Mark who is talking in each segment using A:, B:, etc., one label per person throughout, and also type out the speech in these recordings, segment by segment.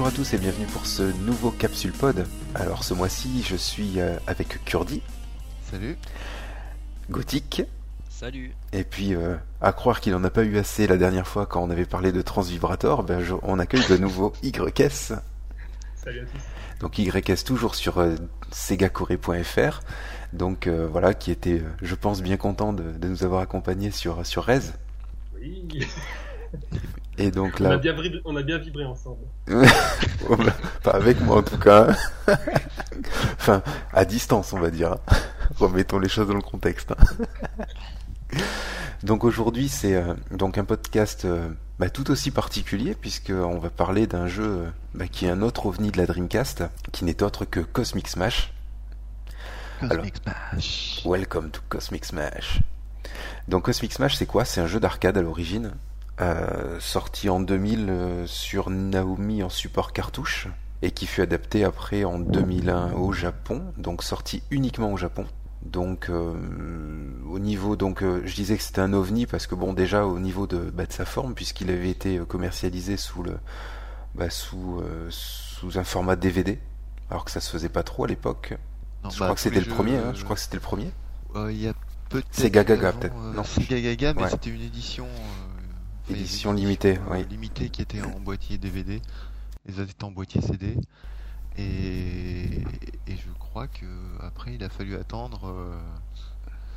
A: bonjour à tous et bienvenue pour ce nouveau Capsule Pod. Alors ce mois-ci je suis euh, avec Kurdi.
B: Salut.
A: Gothique.
C: Salut.
A: Et puis euh, à croire qu'il en a pas eu assez la dernière fois quand on avait parlé de Transvibrator, ben, on accueille de nouveau YS.
D: Salut à tous.
A: Donc YS toujours sur euh, segacoré.fr. Donc voilà, qui était, je pense, bien content de, de nous avoir accompagnés sur, sur Rez.
D: Oui.
A: Et donc
D: on, a bien vibré, on a bien vibré ensemble.
A: pas avec moi en tout cas. enfin, à distance, on va dire. Remettons les choses dans le contexte. donc aujourd'hui, c'est euh, donc un podcast euh, bah, tout aussi particulier puisque on va parler d'un jeu euh, bah, qui est un autre ovni de la Dreamcast, qui n'est autre que Cosmic Smash.
B: Cosmic Smash.
A: Welcome to Cosmic Smash. Donc Cosmic Smash, c'est quoi? C'est un jeu d'arcade à l'origine, euh, sorti en 2000 euh, sur Naomi en support cartouche et qui fut adapté après en 2001 au Japon, donc sorti uniquement au Japon. Donc euh, au niveau donc euh, je disais que c'était un ovni parce que bon déjà au niveau de, bah, de sa forme puisqu'il avait été commercialisé sous le bah, sous sous un format DVD alors que ça se faisait pas trop à l'époque. Je
B: bah,
A: crois que c'était le premier. Hein, je crois que c'était le premier.
B: Il y a peut-être.
A: C'est Gagaga
B: avant,
A: peut-être. non.
B: C'est Gagaga, mais
A: Ouais.
B: c'était une édition.
A: Édition limitée,
B: euh,
A: oui.
B: Limitée qui était en boîtier DVD. Les autres étaient en boîtier CD. Et, et je crois que après il a fallu attendre euh,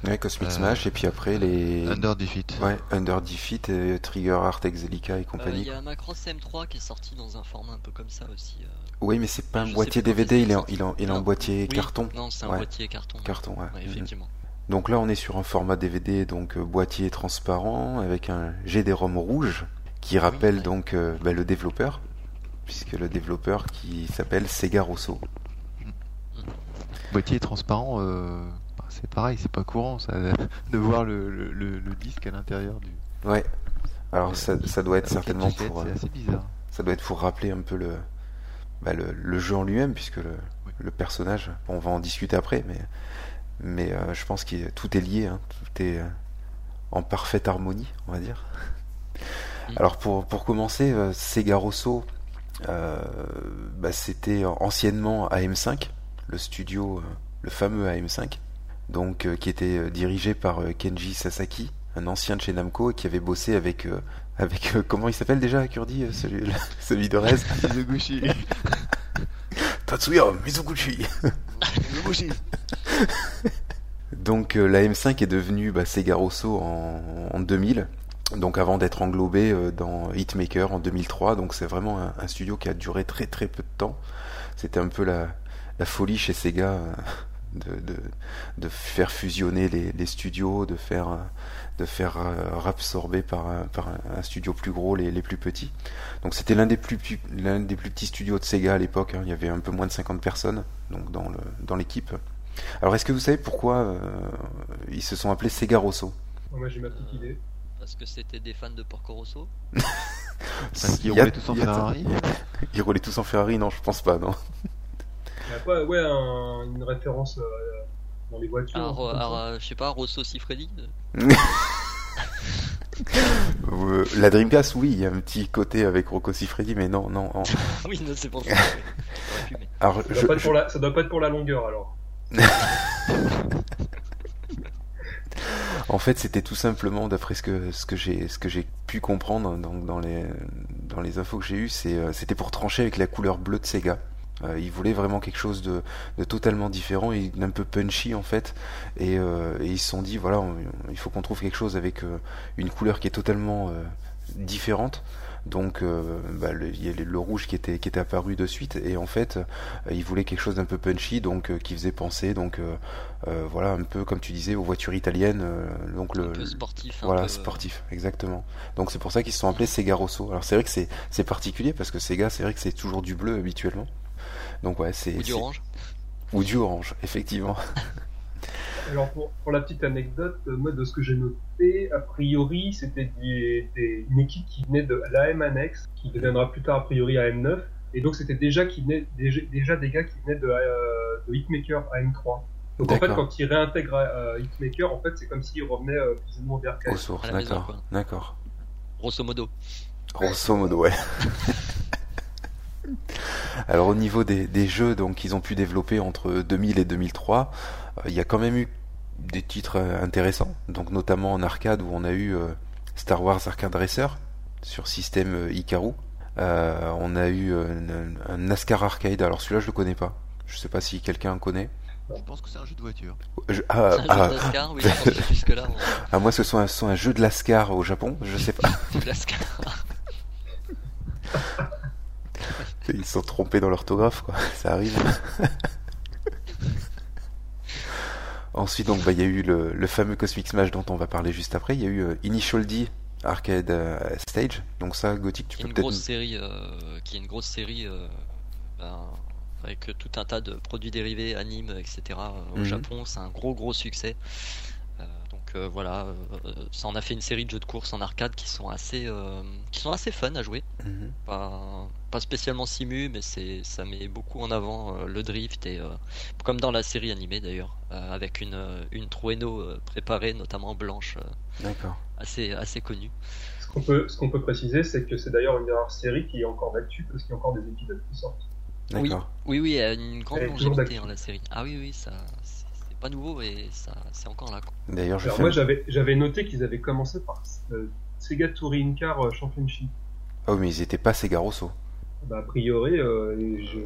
A: Ouais, Cosmic
B: Euh,
A: Smash et puis après les
B: Under Defeat.
A: ouais Under Defeat et Trigger Art Exelica et
C: Euh, Il
A: compagnie.
C: y a Macross M3 qui est sorti dans un format un peu comme ça aussi. euh.
A: Oui, mais c'est pas un boîtier DVD, il est en, il en, il est en
C: Non.
A: boîtier
C: Oui,
A: carton.
C: Non, c'est un
A: Ouais.
C: boîtier carton.
A: Carton, ouais.
C: Ouais,
A: Mhm.
C: effectivement.
A: Donc là, on est sur un format DVD, donc euh, boîtier transparent avec un GD-ROM rouge qui rappelle donc euh, bah, le développeur, puisque le développeur qui s'appelle Sega Rosso.
B: Boîtier transparent, euh, bah, c'est pareil, c'est pas courant ça, de voir le, le, le- le disque à l'intérieur du.
A: Ouais. Alors ça, ça doit être certainement pour, euh,
B: C'est assez bizarre.
A: ça doit être pour rappeler un peu le, bah, le, le jeu en lui-même, puisque le,
B: Oui.
A: le personnage, on va en discuter après, mais, mais euh, je pense que tout est lié, hein, tout est euh, en parfaite harmonie, on va dire. Alors pour, pour commencer, euh, Sega Rosso, bah, c'était anciennement AM5, le studio, le fameux AM5, donc qui était dirigé par Kenji Sasaki, un ancien de chez Namco et qui avait bossé avec euh, avec euh, comment il s'appelle déjà Kurdi euh, celui celui de Rez?
B: Mizoguchi.
A: Tatsuya Mizuguchi. Donc euh, la M5 est devenue bah, Sega Rosso en, en 2000, donc avant d'être englobé euh, dans Hitmaker en 2003. Donc c'est vraiment un, studio qui a duré très très peu de temps. C'était un peu la, folie chez Sega euh, de, faire fusionner les, studios, de faire de faire absorber par, un- studio plus gros les, plus petits. Donc c'était l'un des plus petits studios de Sega à l'époque. hein. Il y avait un peu moins de 50 personnes donc dans l'équipe. Alors est-ce que vous savez pourquoi euh, ils se sont appelés Sega Rosso
D: Moi j'ai ma petite idée.
C: Parce que c'était des fans de Porco Rosso.
B: Parce qu'ils roulaient tous en Ferrari.
A: Ils roulaient tous en Ferrari Non, je pense pas. Non.
D: Il y a pas ouais, un- une référence euh, dans les voitures. Un
C: je sais pas, Rosso Sifredi.
A: Euh, La Dreamcast, oui, il y a un petit côté avec Rocco Siffredi, mais non, non. en-
C: oui, non, c'est pour ça. J'aurais pu, mais-
A: Alors,
D: ça,
A: je-
D: doit pas être
A: je-
D: pour la... ça doit pas être pour la longueur alors.
A: En fait, c'était tout simplement, d'après ce que ce que j'ai ce que j'ai pu comprendre dans, les infos que j'ai eues, euh, c'était pour trancher avec la couleur bleue de Sega. Euh, ils voulaient vraiment quelque chose de, totalement différent et d'un peu punchy en fait. Et, euh, et ils se sont dit voilà, il faut qu'on trouve quelque chose avec euh, une couleur qui est totalement différente. Donc euh, bah, le, il y a le, rouge qui était qui était apparu de suite et en fait euh, ils voulaient quelque chose d'un peu punchy donc euh, qui faisait penser donc euh, voilà un peu comme tu disais aux voitures italiennes donc le
C: un peu sportif. un
A: voilà,
C: peu,
A: sportif, exactement. Donc c'est pour ça qu'ils se sont appelés Sega Rosso. Alors c'est vrai que c'est particulier parce que Sega, c'est vrai que c'est toujours du bleu habituellement. Donc ouais, c'est
C: Ou du orange.
A: ou du orange, effectivement.
D: Alors pour, pour la petite anecdote, euh, moi de ce que j'ai noté, a priori c'était des- des- une équipe qui venait de l'AM Annex, qui deviendra plus tard a priori AM9, et donc c'était déjà qui venait déjà, déjà des gars qui venaient de, euh, de Hitmaker AM3. Donc en fait quand ils réintègrent euh, Hitmaker, en fait c'est comme s'ils revenaient euh, plus ou moins vers
A: Aux sources, d'accord, d'accord.
C: Grosso modo.
A: Grosso modo, ouais. Alors au niveau des, des jeux donc qu'ils ont pu développer entre 2000 et 2003, euh, il y a quand même eu des titres euh, intéressants, donc notamment en arcade où on a eu euh, Star Wars Arcade Racer sur système euh, Ikaru. Euh, on a eu euh, un, un NASCAR Arcade. Alors celui-là je le connais pas. Je sais pas si quelqu'un connaît.
B: Je pense que c'est un jeu de voiture.
A: Je- ah,
C: C'est un jeu
A: ah,
C: de NASCAR, oui, je pense que jusque-là, on...
A: à moi ce soit un, soit un jeu de l'ASCAR au Japon, je sais pas.
C: de NASCAR.
A: Ils sont trompés dans l'orthographe, quoi. Ça arrive. Ensuite, donc, bah, il y a eu le, le fameux Cosmic Smash dont on va parler juste après. Il y a eu euh, Initial D Arcade euh, Stage. Donc ça, Gothic, tu peux peut-être...
C: euh, qui est une grosse série euh, ben, avec tout un tas de produits dérivés, animes, etc. Au
A: Mhm.
C: Japon, c'est un gros gros succès. Donc voilà, euh, ça en a fait une série de jeux de course en arcade qui sont assez, euh, qui sont assez fun à jouer.
A: Mhm.
C: Pas, pas spécialement simu, mais c'est, ça met beaucoup en avant euh, le drift et euh, comme dans la série animée d'ailleurs, euh, avec une une Trueno préparée, notamment blanche, euh,
A: D'accord.
C: assez assez connue.
D: Ce qu'on peut, ce qu'on peut préciser, c'est que c'est d'ailleurs une des rares séries qui est encore d'actu parce qu'il y a encore des épisodes qui sortent.
C: Oui,
A: D'accord.
C: oui, oui, elle a une grande longévité
D: d'actu.
C: hein, la série. Ah oui, oui, ça, pas nouveau et ça, c'est encore là.
A: D'ailleurs, je
D: Alors
A: fais
D: moi, j'avais, j'avais noté qu'ils avaient commencé par euh, Sega Touring Car euh, Championship.
A: Oh, mais ils étaient pas Sega Rosso.
D: Bah, a priori, euh, et je...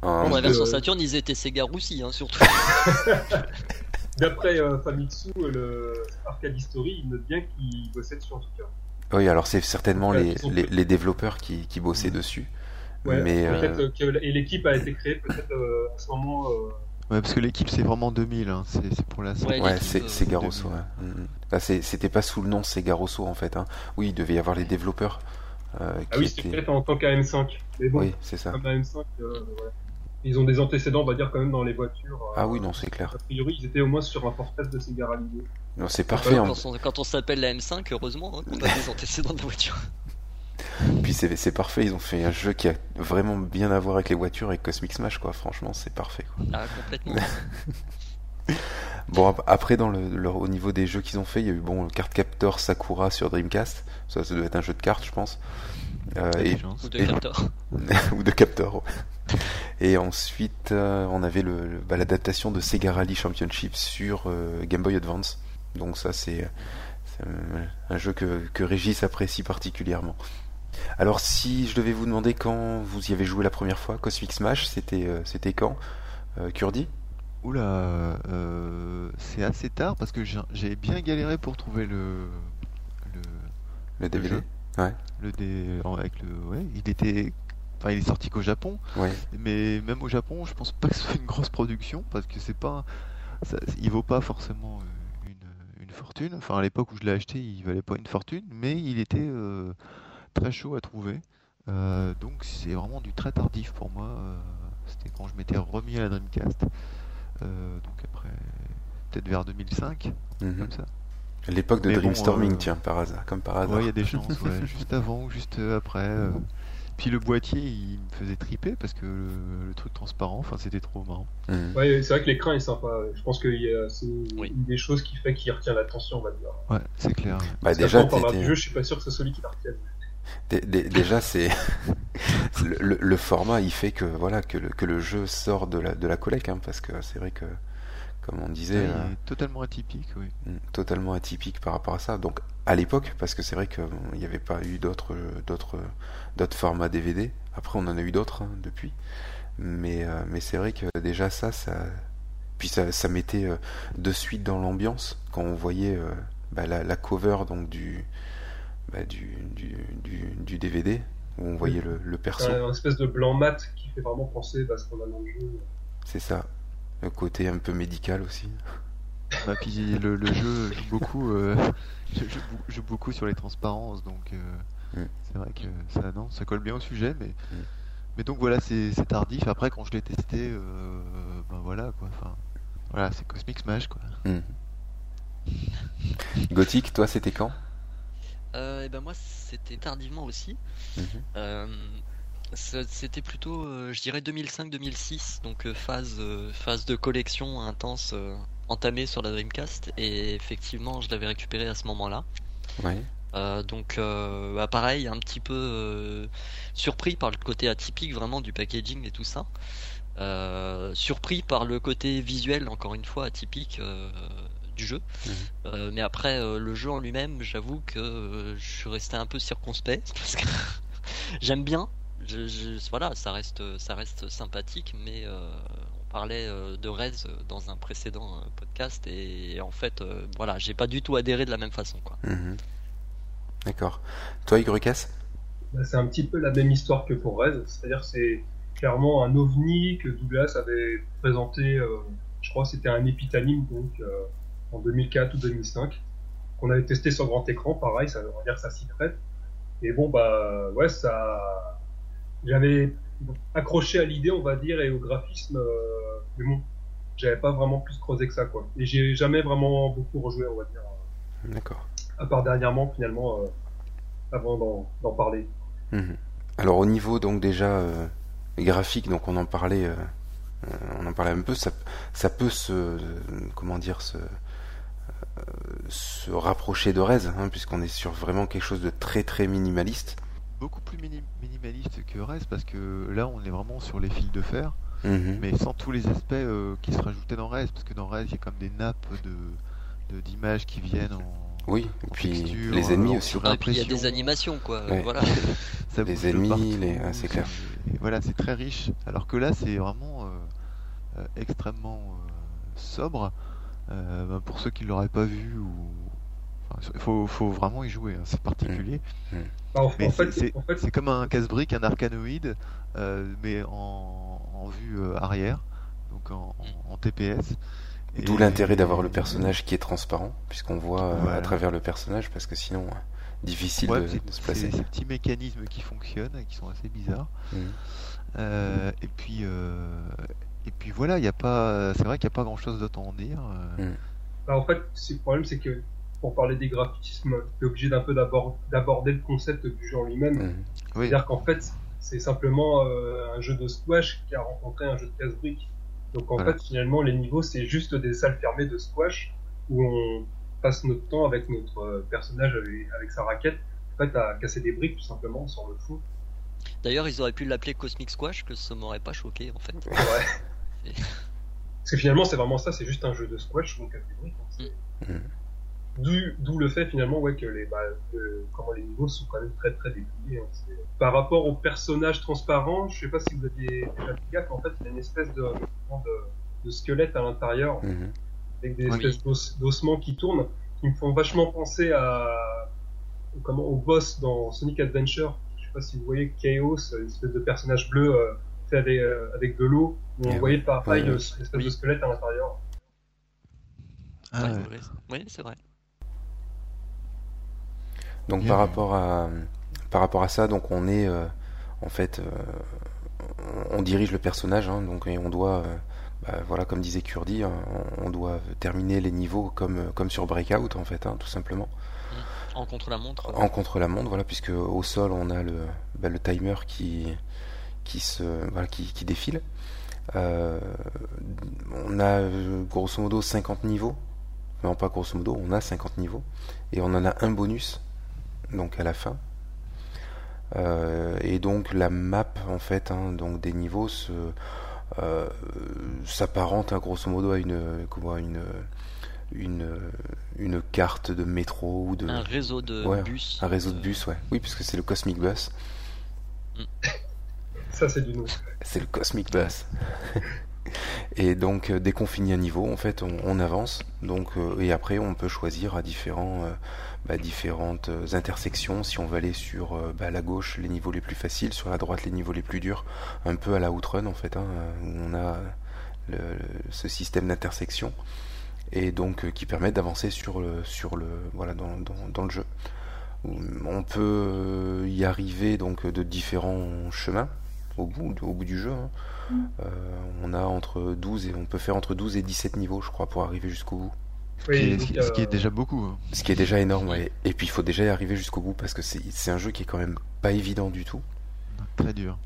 A: Ah,
C: Bon, la version
D: que-
C: Saturn, ils étaient Sega Roussi, hein, surtout.
D: d'après euh, Famitsu, le Arcade History, il note bien qu'ils bossaient dessus en tout cas.
A: Oui, alors c'est certainement
D: Ouais,
A: les, les, les développeurs qui, qui bossaient dessus.
D: Ouais,
A: mais euh,
D: que et l'équipe a été créée peut-être euh, à ce moment.
B: Ouais, parce que l'équipe c'est vraiment 2000, hein. c'est c'est pour la
C: Ouais,
A: ouais, c'est
C: euh,
A: Sega
B: 2000.
A: Rosso. ouais. Mhm. Ah, c'est- C'était pas sous le nom Sega Rosso en fait. Hein. Oui, il devait y avoir les développeurs. euh,
D: Ah
A: qui
D: oui, c'était peut-être en tant qu'AM5. Mais bon,
A: Oui, c'est ça.
D: comme AM5, euh, voilà. ils ont des antécédents, on va dire, quand même dans les voitures. euh,
A: Ah oui, non, c'est clair.
D: A priori, ils étaient au moins sur un portrait de Sega Rally 2.
A: Non, c'est parfait. hein.
C: quand on, quand on s'appelle la M5, heureusement hein, qu'on a des antécédents de voiture.
A: Puis c'est c'est parfait. Ils ont fait un jeu qui a vraiment bien à voir avec les voitures et Cosmic Smash, quoi. Franchement, c'est parfait. Quoi.
C: Ah, complètement.
A: Bon, ap- après, dans le, le- au niveau des jeux qu'ils ont fait, il y a eu bon, le Card Captor Sakura sur Dreamcast. Ça, ça doit être un jeu de cartes, je pense. Euh, et.
C: Ou de
A: Et-
C: Captor.
A: ou de Captor. ouais. Et ensuite, euh, on avait le, le- bah, l'adaptation de Sega Rally Championship sur euh, Game Boy Advance. Donc ça, c'est c'est un, un jeu que, que Régis apprécie particulièrement. Alors, si je devais vous demander quand vous y avez joué la première fois, Cosmic Smash, c'était euh, c'était quand euh, Kurdi?
B: Oula, euh, c'est assez tard parce que j'ai bien galéré pour trouver le le,
A: Le DVD
B: jeu.
A: Ouais.
B: le dé avec le ouais, il était enfin il est sorti qu'au Japon,
A: Ouais.
B: mais même au Japon, je pense pas que ce soit une grosse production parce que c'est pas ça, il vaut pas forcément une, une fortune. Enfin à l'époque où je l'ai acheté, il valait pas une fortune, mais il était euh, très chaud à trouver. Euh, donc c'est vraiment du très tardif pour moi. euh, C'était quand je m'étais remis à la Dreamcast. Euh, donc après, peut-être vers 2005,
A: Mhm.
B: comme ça.
A: L'époque de
B: Mais bon,
A: Dreamstorming,
B: euh,
A: tiens, par hasard, comme par hasard.
B: Ouais, il y a des chances, ouais. juste avant ou juste après. euh. Puis le boîtier, il me faisait triper parce que le, le truc transparent, enfin c'était trop marrant.
A: Mhm.
D: Ouais, c'est vrai que l'écran est sympa. Je pense que il y a- c'est
C: Oui.
D: une des choses qui fait qu'il retient l'attention, on va dire.
B: Ouais, c'est clair.
A: Bah,
D: Parce
A: déjà,
D: on du jeu, je suis pas sûr que ce soit lui qui la retienne.
A: Dé- dé- Déjà, c'est le, le- le format, il fait que voilà que le, que le jeu sort de la de la collecte, hein, parce que c'est vrai que, comme on disait, euh,
B: totalement atypique, oui.
A: mm, totalement atypique par rapport à ça. Donc à l'époque, parce que c'est vrai qu'il n'y avait pas eu d'autres d'autres d'autres formats DVD. Après, on en a eu d'autres hein, depuis, mais euh, mais c'est vrai que déjà ça, ça puis ça, ça mettait euh, de suite dans l'ambiance quand on voyait euh, bah, la, la cover donc du bah, du, du, du, du DVD où on voyait le, le perso.
D: Un, un espèce de blanc mat qui fait vraiment penser à ce qu'on a dans le jeu.
A: C'est ça. Le côté un peu médical aussi.
B: Bah, puis le, le jeu joue beaucoup, euh, je joue, joue beaucoup sur les transparences, donc euh,
A: Mm.
B: c'est vrai que ça, non, ça colle bien au sujet, mais,
A: Mm.
B: mais donc voilà, c'est tardif. Après, quand je l'ai testé, euh, ben voilà quoi. Enfin, voilà, c'est Cosmic Smash quoi.
A: Mhm. Gothic, toi, c'était quand?
C: Euh, et ben moi, c'était tardivement aussi.
A: Mhm.
C: Euh, c'était plutôt, euh, je dirais 2005-2006, donc euh, phase phase de collection intense entamée sur la Dreamcast. Et effectivement, je l'avais récupéré à ce moment-là.
A: Ouais.
C: Donc bah, pareil, un petit peu surpris par le côté atypique vraiment du packaging et tout ça. Surpris par le côté visuel, encore une fois, atypique du jeu. Euh, mais après, euh, le jeu en lui-même, j'avoue que euh, je suis resté un peu circonspect parce que j'aime bien. Je, je- voilà, ça reste, ça reste sympathique, mais euh, on parlait euh, de Rez dans un précédent euh, podcast et en fait, euh, voilà, j'ai pas du tout adhéré de la même façon, quoi.
A: Mhm. D'accord. Toi, Igrecas
D: Bah, c'est un petit peu la même histoire que pour Rez, c'est-à-dire que c'est clairement un ovni que Douglas avait présenté, euh, je crois que c'était un épithalime donc euh, en 2004 ou 2005, qu'on avait testé sur grand écran, pareil, ça on va dire que ça s'y prête. Et bon bah ouais ça, j'avais accroché à l'idée on va dire et au graphisme, euh, mais bon, j'avais pas vraiment plus creusé que ça quoi. Et j'ai jamais vraiment beaucoup rejoué on va dire,
A: D'accord.
D: à part dernièrement finalement, euh, avant d'en- parler.
A: Mhm. Alors au niveau donc déjà euh, graphique, donc on en parlait, euh, euh, on en parlait un peu, ça, ça peut se, euh, comment dire, se, euh, se rapprocher de Rez, hein, puisqu'on est sur vraiment quelque chose de très très minimaliste.
B: Beaucoup plus mini- minimaliste que Rez parce que là on est vraiment sur les fils de fer,
A: Mhm.
B: mais sans tous les aspects euh, qui se rajoutaient dans Rez parce que dans Rez il y a comme des nappes de de- d'images qui viennent en
A: Oui, et puis
B: texture,
A: les ennemis
B: en
A: aussi.
B: sur-
C: Ah, et puis il y a des animations, quoi.
A: Ouais.
C: Voilà.
B: ça
A: Les ennemis,
B: partout,
A: les- ah, c'est clair.
B: et voilà, c'est très riche. Alors que là, c'est vraiment euh, euh, extrêmement euh, sobre. Euh, ben, pour ceux qui l'auraient pas vu, ou enfin, il faut, faut vraiment y jouer. hein, c'est particulier.
D: En,
B: Mais
D: en
B: c'est-
D: fait,
B: c'est
D: en fait,
B: c'est comme un casse-brique, un arcanoïde, euh, mais en, en vue euh, arrière, donc en, TPS.
A: D'où l'intérêt d'avoir le personnage qui est transparent, puisqu'on voit euh, à travers le personnage, parce que sinon, euh, difficile
B: Ouais,
A: de,
B: c'est-
A: de se
B: c'est
A: placer.
B: ces petits mécanismes qui fonctionnent et qui sont assez bizarres. Euh, et puis euh, et puis voilà, il y a pas, c'est vrai qu'il n'y a pas grand chose d'autre à en dire. euh.
D: bah, en fait, le problème, c'est que pour parler des graphismes, tu es obligé d'un peu d'abord- d'aborder le concept du jeu en lui-même.
B: Oui,
D: C'est-à-dire qu'en fait, c'est simplement euh, un jeu de squash qui a rencontré un jeu de casse-brique. Donc en
A: Voilà.
D: fait, finalement, les niveaux, c'est juste des salles fermées de squash où on passe notre temps avec notre euh, personnage avec, avec sa raquette, en fait, à casser des briques tout simplement sur le fou.
C: D'ailleurs, ils auraient pu l'appeler Cosmic Squash, que ça m'aurait pas choqué, en fait.
D: Ouais. Parce que finalement, c'est vraiment ça, c'est juste un jeu de squash briques. hein. C'est-
A: Mhm.
D: D'où, le fait finalement ouais, que les, bah, que- comment les niveaux sont quand même très très dépouillés. hein. Par rapport aux personnages transparents, je sais pas si vous aviez déjà fait gaffe, en fait, il y a une espèce de, de, de squelette à l'intérieur
A: Mhm.
D: avec des
B: Oui.
D: espèces d'os- d'ossements qui tournent, qui me font vachement penser à comment au boss dans Sonic Adventure. Je sais pas si vous voyez Chaos, une espèce de personnage bleu euh, fait avec, euh, avec de l'eau, où on
A: Eh
D: voyait pareil
A: oui.
D: euh, une espèce
C: Oui.
D: de squelette à l'intérieur.
B: Ah,
C: Ouais, vrai. Oui, c'est vrai.
A: Donc par rapport à par rapport à ça, donc on est euh, en fait euh, on on dirige le personnage, hein, donc et on doit euh, bah, voilà comme disait Kurdi, hein, on on doit terminer les niveaux comme comme sur Breakout en fait, hein, tout simplement
C: En contre-la-montre.
A: en contre-la-montre, voilà puisque au sol on a le bah, le timer qui qui se voilà qui, qui défile. Euh, on a grosso modo 50 niveaux. Non pas grosso modo, on a 50 niveaux et on en a un bonus donc à la fin. Euh, et donc la map en fait hein, donc des niveaux se euh, s'apparente hein, grosso modo à une comment, une une une carte de métro ou de
C: Un réseau de
A: Ouais,
C: bus.
A: un réseau de bus ouais oui puisque c'est le Cosmic Bus
D: Ça, c'est du
A: c'est le Cosmic Bus et donc euh, dès qu'on finit un niveau en fait on, avance. Donc euh, et après on peut choisir à différents euh, bah, différentes intersections. Si on veut aller sur bah, la gauche les niveaux les plus faciles sur la droite les niveaux les plus durs un peu à la outrun en fait hein, où on a ce système d'intersection. Et donc qui permet d'avancer sur le sur le voilà dans, dans, le jeu. On peut y arriver donc de différents chemins au bout au bout du jeu hein. Euh, on a entre 12 et on peut faire entre 12 et 17 niveaux je crois pour arriver jusqu'au bout
B: Ce qui est-
D: donc,
B: ce qui- ce qui est
D: euh,
B: déjà beaucoup. hein.
A: ce qui est déjà énorme, ouais. Et puis il faut déjà y arriver jusqu'au bout parce que c'est c'est un jeu qui est quand même pas évident du tout.
B: Très dur.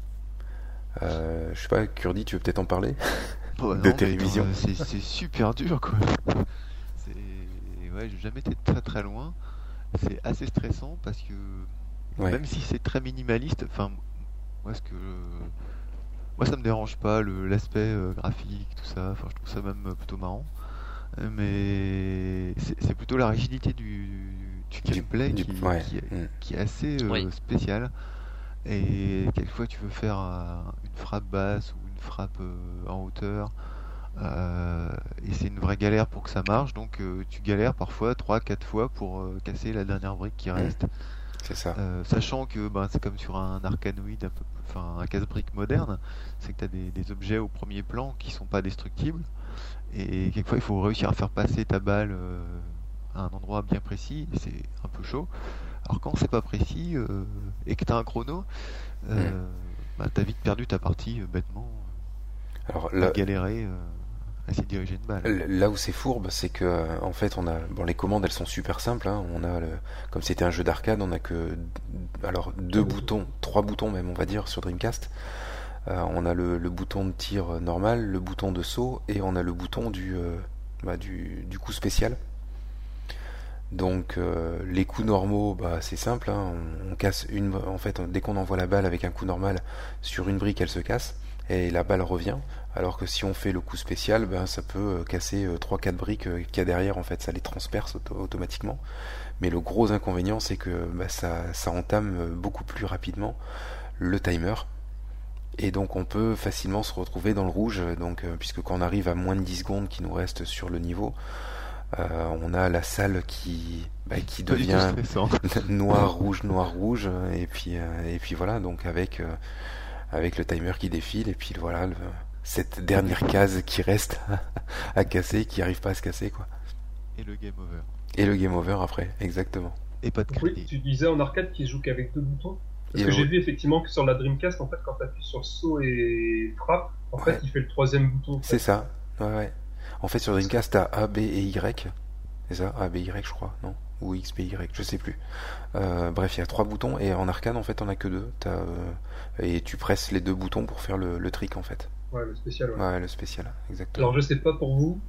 A: Euh, je sais pas, Kurdi, tu veux peut-être en parler?
B: Oh,
A: De
B: non, attends, C'est super dur quoi. Ouais, j'ai jamais été très très loin. c'est assez stressant parce que
A: Ouais.
B: même si c'est très minimaliste, enfin moi ce que moi ça me dérange pas le l'aspect euh, graphique tout ça, enfin je trouve ça même plutôt marrant. Euh, Mais c'est plutôt la rigidité du, gameplay
A: du-
B: qui,
A: ouais.
B: qui est,
A: Mm.
B: qui est assez euh,
C: Oui.
B: spéciale. Et quelquefois tu veux faire euh, une frappe basse ou une frappe euh, en hauteur. euh, et c'est une vraie galère pour que ça marche. Donc euh, tu galères parfois 3-4 fois pour euh, casser la dernière brique qui
A: Mm.
B: reste.
A: C'est ça.
B: Euh, sachant que ben, c'est comme sur un arcanoïde, un peu, enfin un casse-brique moderne, c'est que tu as des, des objets au premier plan qui sont pas destructibles. Et quelquefois il faut réussir à faire passer ta balle euh, à un endroit bien précis, c'est un peu chaud. Alors quand c'est pas précis euh, et que tu as un chrono, euh, bah, t'as vite perdu ta partie euh, bêtement,
A: Alors là,
B: euh, diriger une balle.
A: L- Là où c'est fourbe, c'est que euh, en fait, on a bon, les commandes, elles sont super simples. hein. On a le, comme c'était un jeu d'arcade, on a que alors deux boutons, trois boutons même, on va dire, sur Dreamcast. Euh, on a le, le bouton de tir normal, le bouton de saut et on a le bouton du euh, bah, du, du coup spécial. Donc euh, les coups normaux, bah, c'est simple. hein. On, on casse une, en fait, dès qu'on envoie la balle avec un coup normal sur une brique, elle se casse et la balle revient. Alors que si on fait le coup spécial, ben, ça peut euh, casser 3-4 briques euh, qu'il y a derrière, en fait, ça les transperce auto- automatiquement. Mais le gros inconvénient, c'est que bah, ça, ça entame euh, beaucoup plus rapidement le timer. Et donc on peut facilement se retrouver dans le rouge, donc, euh, puisque quand on arrive à moins de 10 secondes qui nous reste sur le niveau, euh, on a la salle qui, bah, qui devient noir, rouge, noir, rouge, et puis, euh, et puis voilà, donc avec, euh, avec le timer qui défile, et puis voilà, le- cette dernière case qui reste à casser, qui arrive pas à se casser, quoi.
B: Et le game over.
A: Et le game over après, exactement.
B: Et pas de
D: Oui,
B: crédit.
D: tu disais en arcade qu'il se joue qu'avec deux boutons. Parce
A: Et
D: que j'ai vu effectivement que sur la Dreamcast, en fait, quand tu appuies sur saut et frappe, en
A: Ouais.
D: fait, il fait le troisième bouton. en fait.
A: C'est ça, ouais, ouais. En fait, sur Dreamcast, t'as A, B et Y. C'est ça A, B, Y, je crois, non? Ou X, B, Y, je sais plus. Euh, bref, il y a trois boutons, et en arcade, en fait, on a que deux. T'as, euh, et tu presses les deux boutons pour faire le, le trick, en fait.
D: Ouais, le spécial. ouais.
A: Ouais, le spécial, exactement.
D: Alors je sais pas pour vous,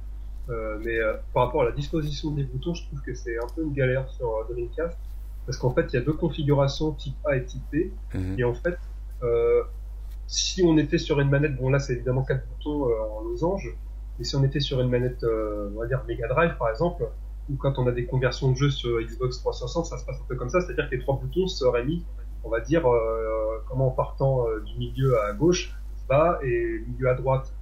D: euh, mais euh, par rapport à la disposition des boutons, je trouve que c'est un peu une galère sur euh, Dreamcast. Parce qu'en fait, il y a deux configurations, type A et type B.
A: Mhm.
D: Et en fait, euh, si on était sur une manette, bon là c'est évidemment quatre boutons euh, en losange, mais si on était sur une manette, euh, on va dire Mega Drive par exemple, ou quand on a des conversions de jeux sur Xbox 360, ça se passe un peu comme ça, c'est-à-dire que les trois boutons seraient mis, on va dire, euh, comment en partant du milieu à gauche, bas et milieu à droite.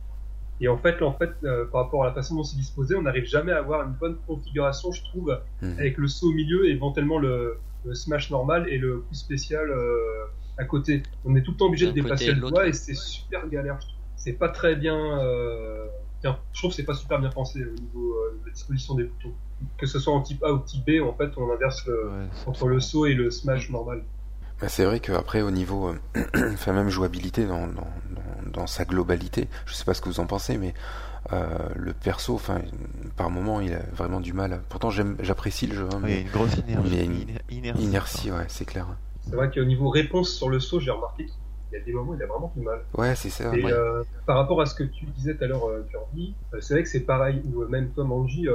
D: Et en fait, là, en fait, euh, par rapport à la façon dont c'est disposé, on n'arrive jamais à avoir une bonne configuration, je trouve,
A: Mhm.
D: avec le saut au milieu et éventuellement le, le smash normal et le coup spécial euh, à côté. On est tout le temps obligé de dépasser le doigt et c'est super galère. C'est pas très bien. Euh... bien. Je trouve que c'est pas super bien pensé au niveau euh, de la disposition des boutons. Que ce soit en type A ou type B, en fait, on inverse le,
B: Ouais,
D: entre le saut et le smash normal.
A: Bah, c'est vrai qu'après, au niveau, euh, enfin même jouabilité dans, dans, dans, dans sa globalité, je sais pas ce que vous en pensez, mais euh, le perso, enfin, par moment, il a vraiment du mal. Pourtant, j'apprécie le jeu, hein,
B: Ouais, il y a
A: mais
B: une grosse énergie.
A: Il y a une
B: iner- inertie.
A: inertie, ouais, c'est clair.
D: C'est vrai qu'au niveau réponse sur le saut, j'ai remarqué qu'il y a des moments où il a vraiment du mal.
A: Ouais, c'est ça.
D: Et
A: ouais.
D: euh, par rapport à ce que tu disais tout à l'heure, Kirby, euh, c'est vrai que c'est pareil, ou même comme Angie, euh,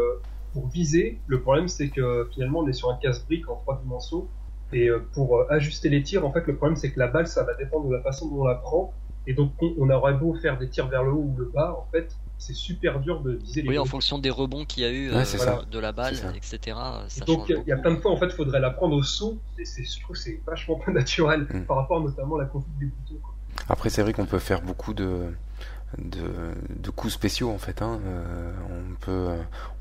D: pour viser, le problème c'est que finalement on est sur un casse-brique en trois dimensions, et euh, pour euh, ajuster les tirs, en fait le problème c'est que la balle ça va dépendre de la façon dont on la prend, et donc on, on aurait beau faire des tirs vers le haut ou le bas, en fait c'est super dur de viser les
C: Oui, en fonction des rebonds qu'il y a eu
A: Ouais,
C: euh, de la balle, etc. Ça
D: Et donc il y a- plein de fois en fait il faudrait la prendre au saut, et c'est, je trouve que c'est vachement pas naturel
A: Mm.
D: par rapport notamment à la config des boutons. quoi.
A: Après, c'est vrai qu'on peut faire beaucoup de, de, de coups spéciaux en fait. Hein. Euh, on peut,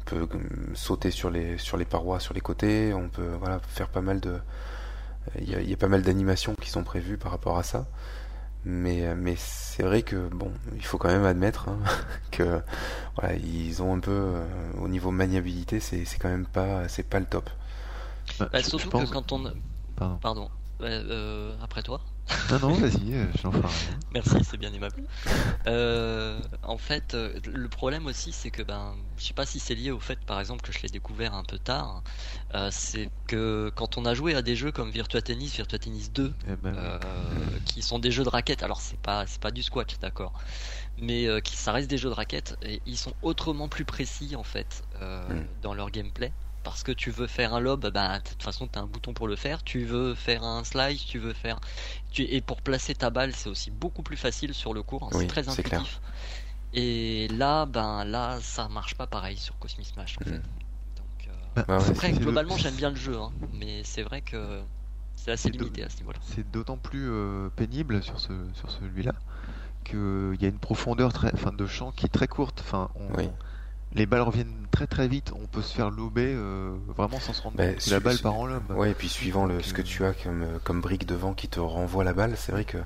A: on peut euh, sauter sur les, sur les parois, sur les côtés. On peut voilà faire pas mal de. Il y a, il y a pas mal d'animations qui sont prévues par rapport à ça. Mais, euh, mais c'est vrai que bon, il faut quand même admettre hein, que voilà, ils ont un peu euh, au niveau maniabilité, c'est c'est quand même pas, c'est pas le top.
B: Bah,
C: Bah, surtout
B: pense-
C: que quand on.
B: Pardon.
C: Pardon. Ouais, euh, après toi.
B: Non, non, vas-y, euh, j'en ferai rien.
C: Merci, c'est bien aimable. Euh, en fait, euh, le problème aussi, c'est que ben, je sais pas si c'est lié au fait, par exemple, que je l'ai découvert un peu tard. euh, c'est que quand on a joué à des jeux comme Virtua Tennis, Virtua Tennis 2,
B: Eh ben,
C: euh, qui sont des jeux de raquettes. Alors c'est pas c'est pas du squash, d'accord, mais euh, qui ça reste des jeux de raquettes et ils sont autrement plus précis en fait euh,
A: Mm.
C: dans leur gameplay. Parce que tu veux faire un lob, bah, de toute façon, tu as un bouton pour le faire. Tu veux faire un slice, tu veux faire. Tu... Et pour placer ta balle, c'est aussi beaucoup plus facile sur le court. hein,
A: Oui,
C: c'est très intuitif. Et là, ben là, ça marche pas pareil sur Cosmic Smash en
A: Mm.
C: fait. Donc, euh,
B: Bah,
A: Ouais, ouais.
C: après,
B: le-
C: globalement, j'aime bien le jeu, hein, mais c'est vrai que c'est assez limité à ce niveau-là.
B: C'est d'autant plus euh, pénible sur, ce, sur celui-là qu'il y a une profondeur très, enfin, de champ qui est très courte. Enfin, on-
A: Oui.
B: Les balles reviennent très très vite. On peut se faire lober euh, vraiment sans se rendre
A: Bah,
B: compte que la balle part en lobe.
A: Ouais, et puis suivant le, ce que tu as comme, euh, comme brique devant qui te renvoie la balle, c'est vrai que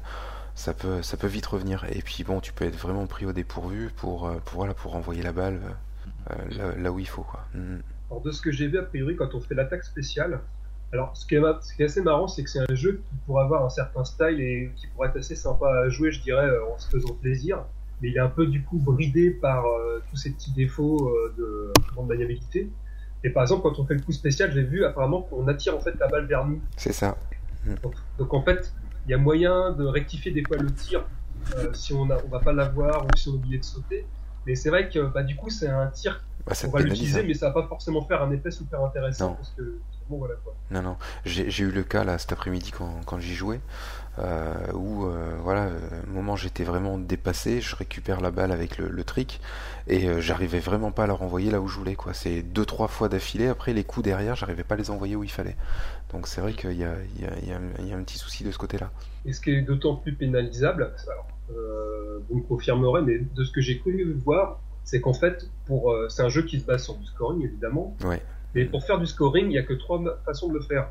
A: ça peut, ça peut vite revenir. Et puis bon, tu peux être vraiment pris au dépourvu pour, euh, pour, voilà, pour renvoyer la balle euh, là, là où il faut. Quoi. Mhm.
D: Alors de ce que j'ai vu a priori quand on fait l'attaque spéciale, alors ce qui est, ce qui est assez marrant c'est que c'est un jeu qui pourrait avoir un certain style et qui pourrait être assez sympa à jouer je dirais en se faisant plaisir, mais il est un peu du coup bridé par euh, tous ces petits défauts euh, de, de maniabilité. Et par exemple quand on fait le coup spécial j'ai vu apparemment qu'on attire en fait la balle vers nous.
A: C'est ça.
D: Donc, donc, en fait il y a moyen de rectifier des fois le tir euh, si on a, on va pas l'avoir ou si on oublie de sauter. Mais c'est vrai que bah, du coup c'est un tir
A: Bah, ça
D: on va l'utiliser,
A: hein.
D: mais ça va pas forcément faire un effet super intéressant
A: Non.
D: parce que bon voilà quoi.
A: Non, non. J'ai eu le cas là cet après-midi quand, quand j'y jouais, euh, où euh, voilà, euh, au moment où j'étais vraiment dépassé, je récupère la balle avec le, le trick et euh, j'arrivais vraiment pas à la renvoyer là où je voulais quoi. C'est deux trois fois d'affilée. Après les coups derrière, j'arrivais pas à les envoyer où il fallait. Donc c'est vrai qu'il y a, y, y, y un petit souci de ce côté-là.
D: Et ce qui est d'autant plus pénalisable, alors, euh, vous me confirmerez, mais de ce que j'ai cru voir, c'est qu'en fait, pour euh, c'est un jeu qui se base sur du scoring évidemment,
A: Ouais.
D: mais pour faire du scoring, il n'y a que trois façons de le faire.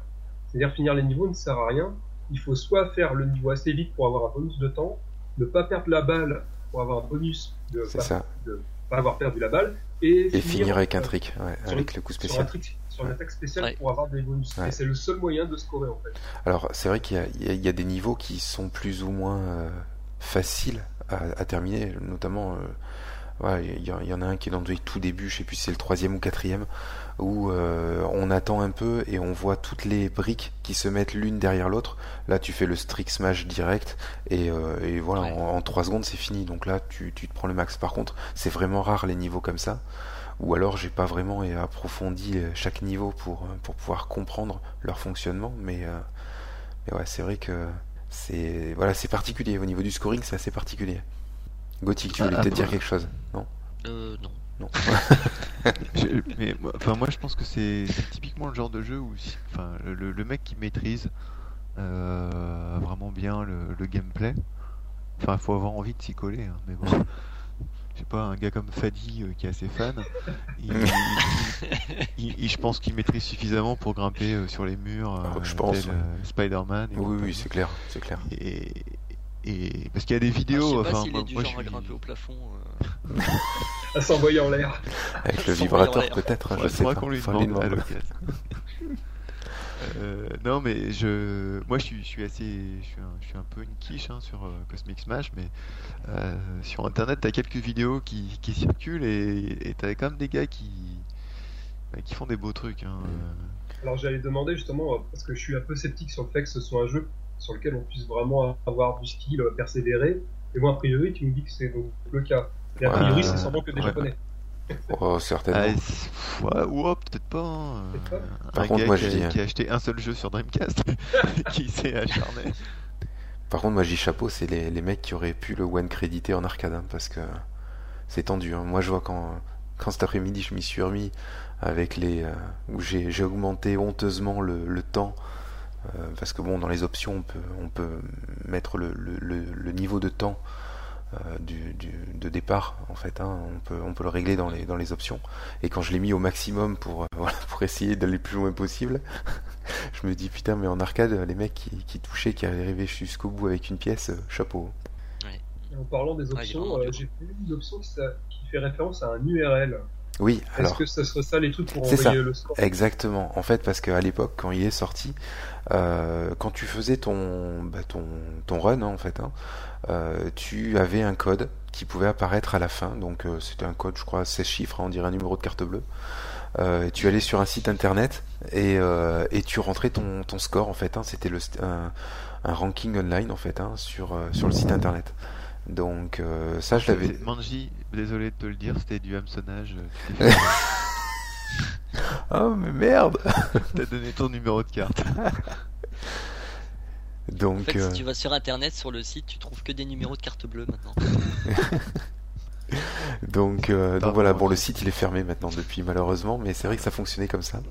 D: C'est-à-dire finir les niveaux ne sert à rien. Il faut soit faire le niveau assez vite pour avoir un bonus de temps, ne pas perdre la balle pour avoir un bonus de
A: C'est
D: pas,
A: ça.
D: de pas avoir perdu la balle, et,
A: Et finir avec un trick, ouais, avec
D: le-
A: le coup
D: sur un
A: spécial.
D: trick, sur une attaque spéciale
C: Ouais.
D: pour avoir des bonus.
A: Ouais.
D: Et c'est le seul moyen de scorer en fait.
A: Alors c'est vrai qu'il y a, il y a- il y a des niveaux qui sont plus ou moins euh, faciles à, à terminer, notamment. euh, ouais, il y, en- il y en a un qui est dans le tout début, je sais plus si c'est le troisième ou quatrième, où euh, on attend un peu et on voit toutes les briques qui se mettent l'une derrière l'autre. Là, tu fais le strict smash direct et, euh, et voilà,
C: Ouais.
A: en, en 3 secondes c'est fini. Donc là, tu, tu te prends le max. Par contre, c'est vraiment rare les niveaux comme ça. Ou alors, j'ai pas vraiment approfondi euh, chaque niveau pour, pour pouvoir comprendre leur fonctionnement. Mais, euh, mais ouais, c'est vrai que c'est voilà, c'est particulier. Au niveau du scoring, c'est assez particulier. Gothic, tu voulais
B: Ah,
A: peut-être dire
B: après-
A: quelque chose Non
C: Euh, non.
A: Non.
B: Je- mais moi- enfin moi je pense que c'est typiquement le genre de jeu où si- enfin le, mec qui maîtrise euh, vraiment bien le, le gameplay enfin faut avoir envie de s'y coller hein, mais bon je sais pas un gars comme Fadi euh, qui est assez fan il, il- il- je pense qu'il maîtrise suffisamment pour grimper euh, sur les murs
A: Ah,
B: euh,
A: je pense,
B: tel,
A: ouais.
B: euh, Spider-Man
A: Oui, oui, c'est clair, c'est clair.
B: et, et parce qu'il y a des
C: Ah, je
B: vidéos
C: sais pas
B: enfin
C: s'il
B: moi,
C: est du
B: moi,
C: genre
B: je
C: à
B: suis-
C: grimper au plafond. euh.
D: À s'envoyer en l'air.
A: Avec le vibrateur, peut-être, je
B: Ouais,
A: sais
B: faudra
A: pas.
B: qu'on lui demande à l'occasion. Euh, non mais je moi je suis, je suis assez je suis un, je suis un peu une quiche hein, sur euh, Cosmic Smash mais euh, sur internet t'as quelques vidéos qui, qui circulent et t'as quand même des gars qui bah, qui font des beaux trucs hein.
D: Alors j'allais demander justement, euh, parce que je suis un peu sceptique sur le fait que ce soit un jeu sur lequel on puisse vraiment avoir du skill, euh, persévérer. Et moi, a priori, tu me dis que c'est donc le cas. Et a
A: Ouais,
D: priori,
A: ouais,
D: c'est sûrement que des
B: ouais.
D: japonais.
A: Oh,
B: Ah,
A: certainement.
B: et c'est- ouais, ou oh, peut-être pas, hein.
D: Peut-être pas.
A: Par
B: un
A: contre,
B: gars
A: moi,
B: qui,
A: je
B: a,
A: dis, hein.
B: qui a acheté un seul jeu sur Dreamcast qui s'est acharné
A: Par contre, moi, j'ai chapeau, c'est les, les mecs qui auraient pu le one créditer en arcade, hein, parce que c'est tendu. hein. Moi, je vois quand, quand cet après-midi, je m'y suis remis avec les, euh, où j'ai, j'ai augmenté honteusement le, le temps, euh, parce que bon, dans les options, on peut, on peut mettre le, le, le, le niveau de temps euh, du, du, de départ, en fait. hein. On peut, on peut le régler dans les, dans les options. Et quand je l'ai mis au maximum pour, euh, voilà, pour essayer d'aller le plus loin possible, je me dis putain, mais en arcade, les mecs qui, qui touchaient, qui arrivaient jusqu'au bout avec une pièce, chapeau.
D: En parlant des options, euh, j'ai vu une option qui fait référence à un URL.
A: Oui,
D: Est-ce
A: alors.
D: que ce serait ça les trucs pour envoyer
A: ça.
D: le score
A: Exactement. En fait, parce qu'à l'époque, quand il est sorti, euh, quand tu faisais ton, bah, ton, ton run, hein, en fait, hein, euh, tu avais un code qui pouvait apparaître à la fin. Donc, euh, c'était un code, je crois, 16 chiffres, hein, on dirait un numéro de carte bleue. Euh, tu allais sur un site internet et, euh, et tu rentrais ton, ton score, en fait. Hein, c'était un, un ranking online, en fait, hein, sur, euh, sur le site internet. Donc, euh, ça, je l'avais.
B: Manji, désolé de te le dire, c'était du hameçonnage. euh, fait-
A: Oh, mais merde
B: T'as donné ton numéro de carte.
C: En
A: Donc,
C: fait,
A: euh,
C: si tu vas sur internet, sur le site, tu trouves que des numéros de carte bleue maintenant.
A: donc, euh, donc voilà, bon, le site il est fermé maintenant depuis malheureusement, mais c'est vrai que ça fonctionnait comme ça.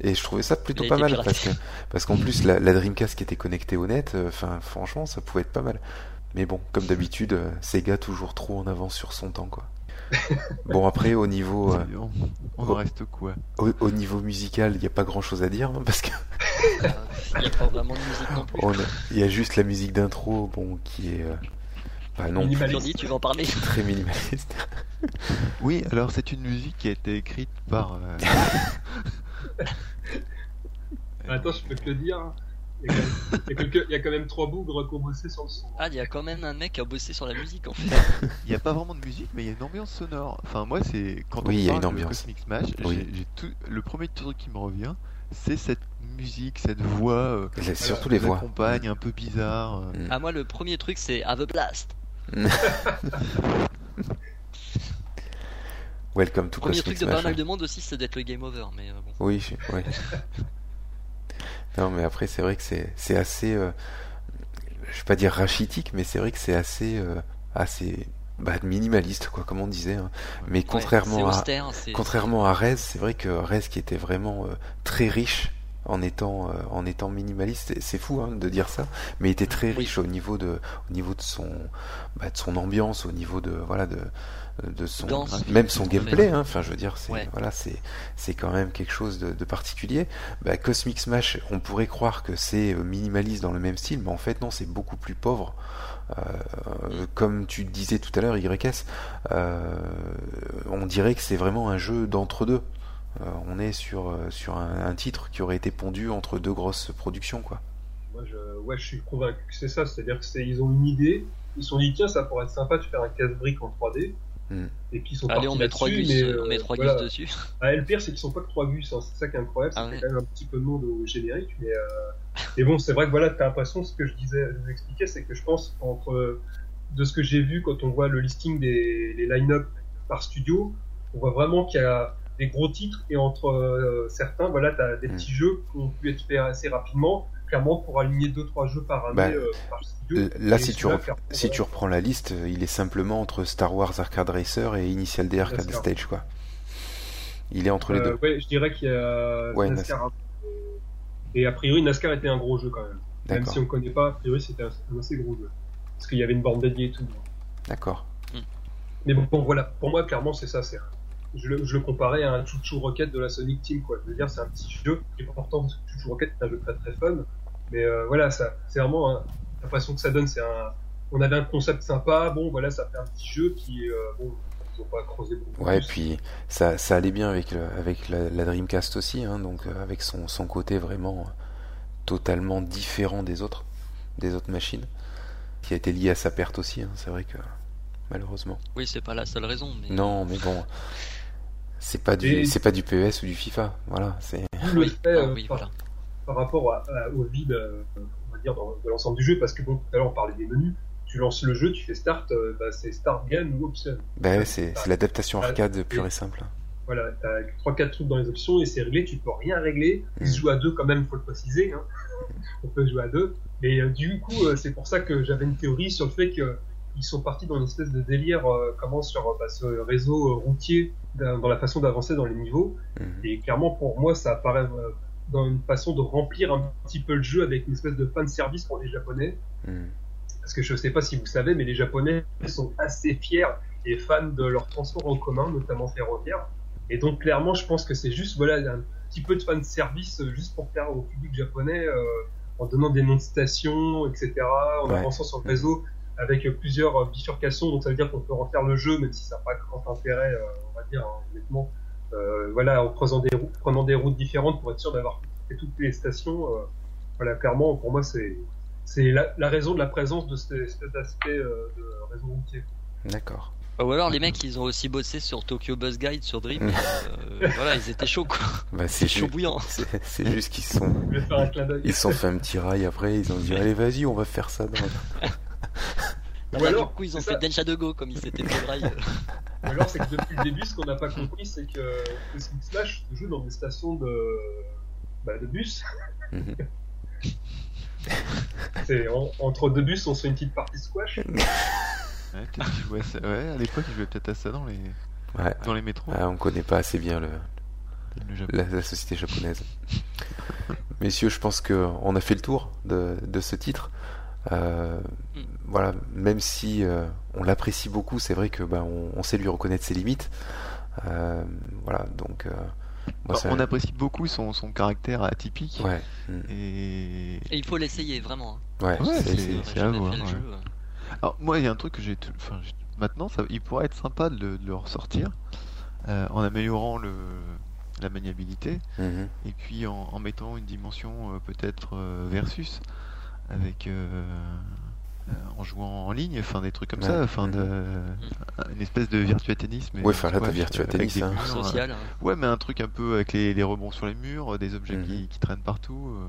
A: Et je trouvais ça plutôt pas mal
C: piraté.
A: parce que parce qu'en plus la, la Dreamcast qui était connectée au net, euh, enfin franchement ça pouvait être pas mal. Mais bon, comme d'habitude, euh, Sega toujours trop en avance sur son temps quoi. Bon après au niveau euh,
B: On, on en reste quoi
A: au, au niveau musical, il n'y a pas grand chose à dire hein, parce que
C: Il n'y a pas vraiment de musique non plus.
A: il y a juste la musique d'intro bon qui est euh, pas non
D: Minimaliste.
C: Tu vas en parler
A: très minimaliste.
B: Oui, alors c'est une musique qui a été écrite par. euh,
D: Attends, je peux te le dire. Il y, a quand même, trois bougres qui ont bossé sur le son.
C: Ah, il y a quand même un mec qui a bossé sur la musique en fait.
B: Il n'y a pas vraiment de musique, mais il y a une ambiance sonore. Enfin, moi, c'est quand
A: Oui, il y a
B: on
A: une
B: parle de
A: ambiance.
B: Cosmic Smash,
A: Oui.
B: j'ai- j'ai tout... le premier truc qui me revient, c'est cette musique, cette voix euh,
A: là, surtout
B: qui
A: les voix.
B: accompagne, un peu bizarre. euh.
A: Mm.
C: Ah, moi, le premier truc, c'est Have a Blast.
A: Welcome to
C: Premier
A: Cosmic
C: truc de
A: Smash.
C: pas mal
A: hein.
C: de monde aussi, c'est d'être le game over. Mais euh, bon.
A: Oui, je- ouais. non, mais après, c'est vrai que c'est c'est assez. euh, je vais pas dire rachitique, mais c'est vrai que c'est assez. euh, assez bah, minimaliste, quoi, comme on disait. hein. Mais
C: Ouais,
A: contrairement à.
C: austère,
A: Contrairement à Rez, c'est vrai que Rez qui était vraiment euh, très riche en étant euh, en étant minimaliste, c'est- fou hein, de dire ça, mais il était très riche au niveau de au niveau de son bah, de son ambiance, au niveau de voilà de de son
C: Danse.
A: même son gameplay. hein. Enfin, je veux dire, c'est
C: Ouais.
A: voilà, c'est c'est quand même quelque chose de, de particulier. Bah, Cosmic Smash, on pourrait croire que c'est euh, minimaliste dans le même style, mais en fait non, c'est beaucoup plus pauvre. Euh, comme tu disais tout à l'heure, YS, euh, on dirait que c'est vraiment un jeu d'entre-deux. Euh, on est sur, euh, sur un, un titre qui aurait été pondu entre deux grosses productions, quoi.
D: Moi, je, ouais, je suis convaincu que c'est ça. C'est-à-dire que c'est, ils ont une idée, ils se sont dit tiens, ça pourrait être sympa de faire un casse-brique en 3D.
A: Hmm.
D: Et puis ils sont
C: Allez,
D: partis
C: on met trois
D: là-dessus,
C: gus,
D: mais,
C: on
D: euh,
C: met trois
D: voilà.
C: gus dessus.
D: Ah, et le pire, c'est qu'ils sont pas que trois gus, hein. c'est ça qui est incroyable,
C: Ah
D: ça fait
C: ouais.
D: quand même un petit peu de monde au générique, mais, euh... mais bon, c'est vrai que voilà, t'as l'impression, ce que je disais, je vous expliquais, c'est que je pense, entre, de ce que j'ai vu quand on voit le listing des les line-up par studio, on voit vraiment qu'il y a des gros titres, et entre euh, certains, voilà, t'as des
A: Mm.
D: petits jeux qui ont pu être faits assez rapidement, clairement, pour aligner deux, trois jeux par année,
A: Bah,
D: euh, par studio.
A: Là, si tu, rep- si tu reprends la liste, euh, il est simplement entre Star Wars Arcade Racer et Initial D Arcade
D: NASCAR.
A: Stage, quoi. Il est entre les
D: Euh,
A: deux.
D: ouais, je dirais qu'il y a
A: Ouais,
D: NASCAR. euh, Et a priori, NASCAR était un gros jeu quand même. Même
A: D'accord.
D: si on connaît pas, a priori, c'était un, un assez gros jeu. Parce qu'il y avait une borne dédiée et tout.
A: D'accord.
D: Mais bon, bon, voilà, pour moi, clairement, c'est ça. C'est un- je, le, je le comparais à un Chouchou Rocket de la Sonic Team, quoi. Je veux dire, c'est un petit jeu qui est pourtant, parce que Chouchou Rocket, c'est un jeu très très fun. Mais euh, voilà, ça, c'est vraiment un- l'impression que ça donne, c'est un. On avait un concept sympa, bon, voilà, ça fait un petit jeu qui, euh, bon, ils ont pas creusé beaucoup.
A: Ouais,
D: plus.
A: puis ça, ça allait bien avec, le, avec la, la Dreamcast aussi, hein, donc euh, avec son, son côté vraiment euh, totalement différent des autres, des autres machines, qui a été lié à sa perte aussi, hein, c'est vrai que malheureusement.
C: Oui, c'est pas la seule raison. Mais...
A: Non, mais bon, c'est pas du,
D: Et-
A: c'est pas du PES ou du FIFA, voilà, c'est.
C: Oui, ah
D: euh,
C: oui,
D: par-
C: voilà.
D: par rapport à- à- au vide, euh, on va dire, dans, de l'ensemble du jeu, parce que bon, tout à l'heure on parlait des menus, tu lances le jeu, tu fais start, euh, bah, c'est start game ou option.
A: Bah ouais, c'est, c'est l'adaptation
D: Ah,
A: arcade pure
D: et-
A: et simple.
D: Voilà, t'as 3-4 trucs dans les options et c'est réglé, tu peux rien régler. Ils se
A: Mm.
D: jouent à deux quand même, faut le préciser. Hein. on peut jouer à deux. Et euh, du coup, euh, c'est pour ça que j'avais une théorie sur le fait que ils sont partis dans une espèce de délire, euh, comment sur euh, bah, ce réseau euh, routier, dans la façon d'avancer dans les niveaux.
A: Mhm.
D: Et clairement, pour moi, ça apparaît euh, dans une façon de remplir un petit peu le jeu avec une espèce de fan service pour les Japonais.
A: Mhm.
D: Parce que je sais pas si vous savez, mais les Japonais sont assez fiers et fans de leur transport en commun, notamment ferroviaire. Et donc, clairement, je pense que c'est juste, voilà, un petit peu de fan service juste pour faire au public japonais, euh, en donnant des noms de stations, etc., en
A: Ouais.
D: avançant sur le réseau avec plusieurs euh, bifurcations. Donc, ça veut dire qu'on peut refaire le jeu, même si ça n'a pas grand intérêt, euh, on va dire, hein, honnêtement. Euh, voilà, en creusant des routes, prenant des routes différentes pour être sûr d'avoir fait toutes les stations. euh, voilà, clairement, pour moi, c'est c'est la, la raison de la présence de cet euh, de réseau routier.
A: D'accord.
C: Ou alors les mecs ils ont aussi bossé sur Tokyo Bus Guide sur Dream. Euh, voilà, ils étaient chauds quoi.
A: Bah,
C: C'est chaud bouillant.
A: c'est, c'est juste qu'ils se sont, ils se sont fait un petit rail après, ils ont dit, allez, vas-y, on va faire ça dans,
D: Ou
C: bah,
D: alors,
C: du coup ils ont
D: c'est
C: fait. Densha de Go comme ils s'étaient fait.
D: Ou alors c'est que depuis le début, ce qu'on n'a pas compris, c'est que, Slick Smash se joue dans des stations de, bah, de bus.
A: Mhm.
D: C'est en- entre deux bus, on se fait une petite partie squash.
B: Ouais, peut-être qu'ils jouaient à ça- ouais, à l'époque, ils jouaient peut-être à ça dans les,
A: Ouais.
B: dans les métros.
A: Ah, on connaît pas assez bien le, la, la société japonaise. Messieurs, je pense que on a fait le tour de, de ce titre. Euh,
C: Mm.
A: voilà, même si euh, on l'apprécie beaucoup, c'est vrai que bah, on, on sait lui reconnaître ses limites. Euh, voilà, donc euh, moi,
B: Alors,
A: ça-
B: on apprécie beaucoup son, son caractère atypique.
A: ouais,
B: Et...
C: Et il faut l'essayer vraiment. hein.
A: ouais,
B: Ouais,
A: c'est-
B: à voir, ouais.
C: euh.
B: Alors, moi, il y a un truc que j'ai. Enfin, maintenant, ça... il pourrait être sympa de le, de le ressortir euh, en améliorant le... la maniabilité
A: Mhm.
B: et puis en, en mettant une dimension euh, peut-être euh, versus avec. euh, euh, en jouant en ligne, enfin des trucs comme
A: Ouais.
B: ça, enfin de,
A: Mhm.
B: une espèce de Virtua Tennis. Mais
A: Ouais, enfin, là, t'as Virtua Tennis, hein.
B: murs,
C: Social. hein.
B: Ouais, mais un truc un peu avec les, les rebonds sur les murs, des objets
A: Mhm.
B: qui, qui traînent partout. euh,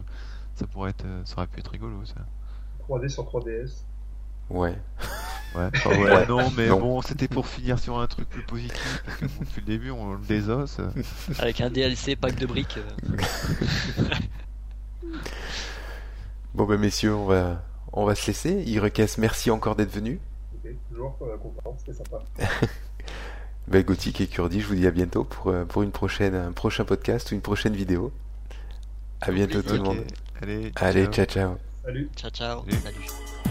B: ça pourrait être, ça aurait pu être rigolo, ça.
D: 3D sur 3DS.
A: ouais.
B: Ouais, enfin, ouais, non, mais
A: Non.
B: bon, c'était pour finir sur un truc plus positif, parce que bon, depuis le début, on le désosse.
C: Avec un DLC pack de briques.
A: Bon ben messieurs, on va on va se laisser. Irekes, merci encore d'être venu.
D: Ok, toujours content, c'était sympa.
A: Ben Gothic et Kurdi, je vous dis à bientôt pour euh, pour une prochaine un prochain podcast ou une prochaine vidéo. À bientôt tout le monde.
B: Allez,
A: Allez,
B: ciao.
A: ciao ciao.
D: Salut.
C: Ciao ciao.
B: Salut.
C: Salut.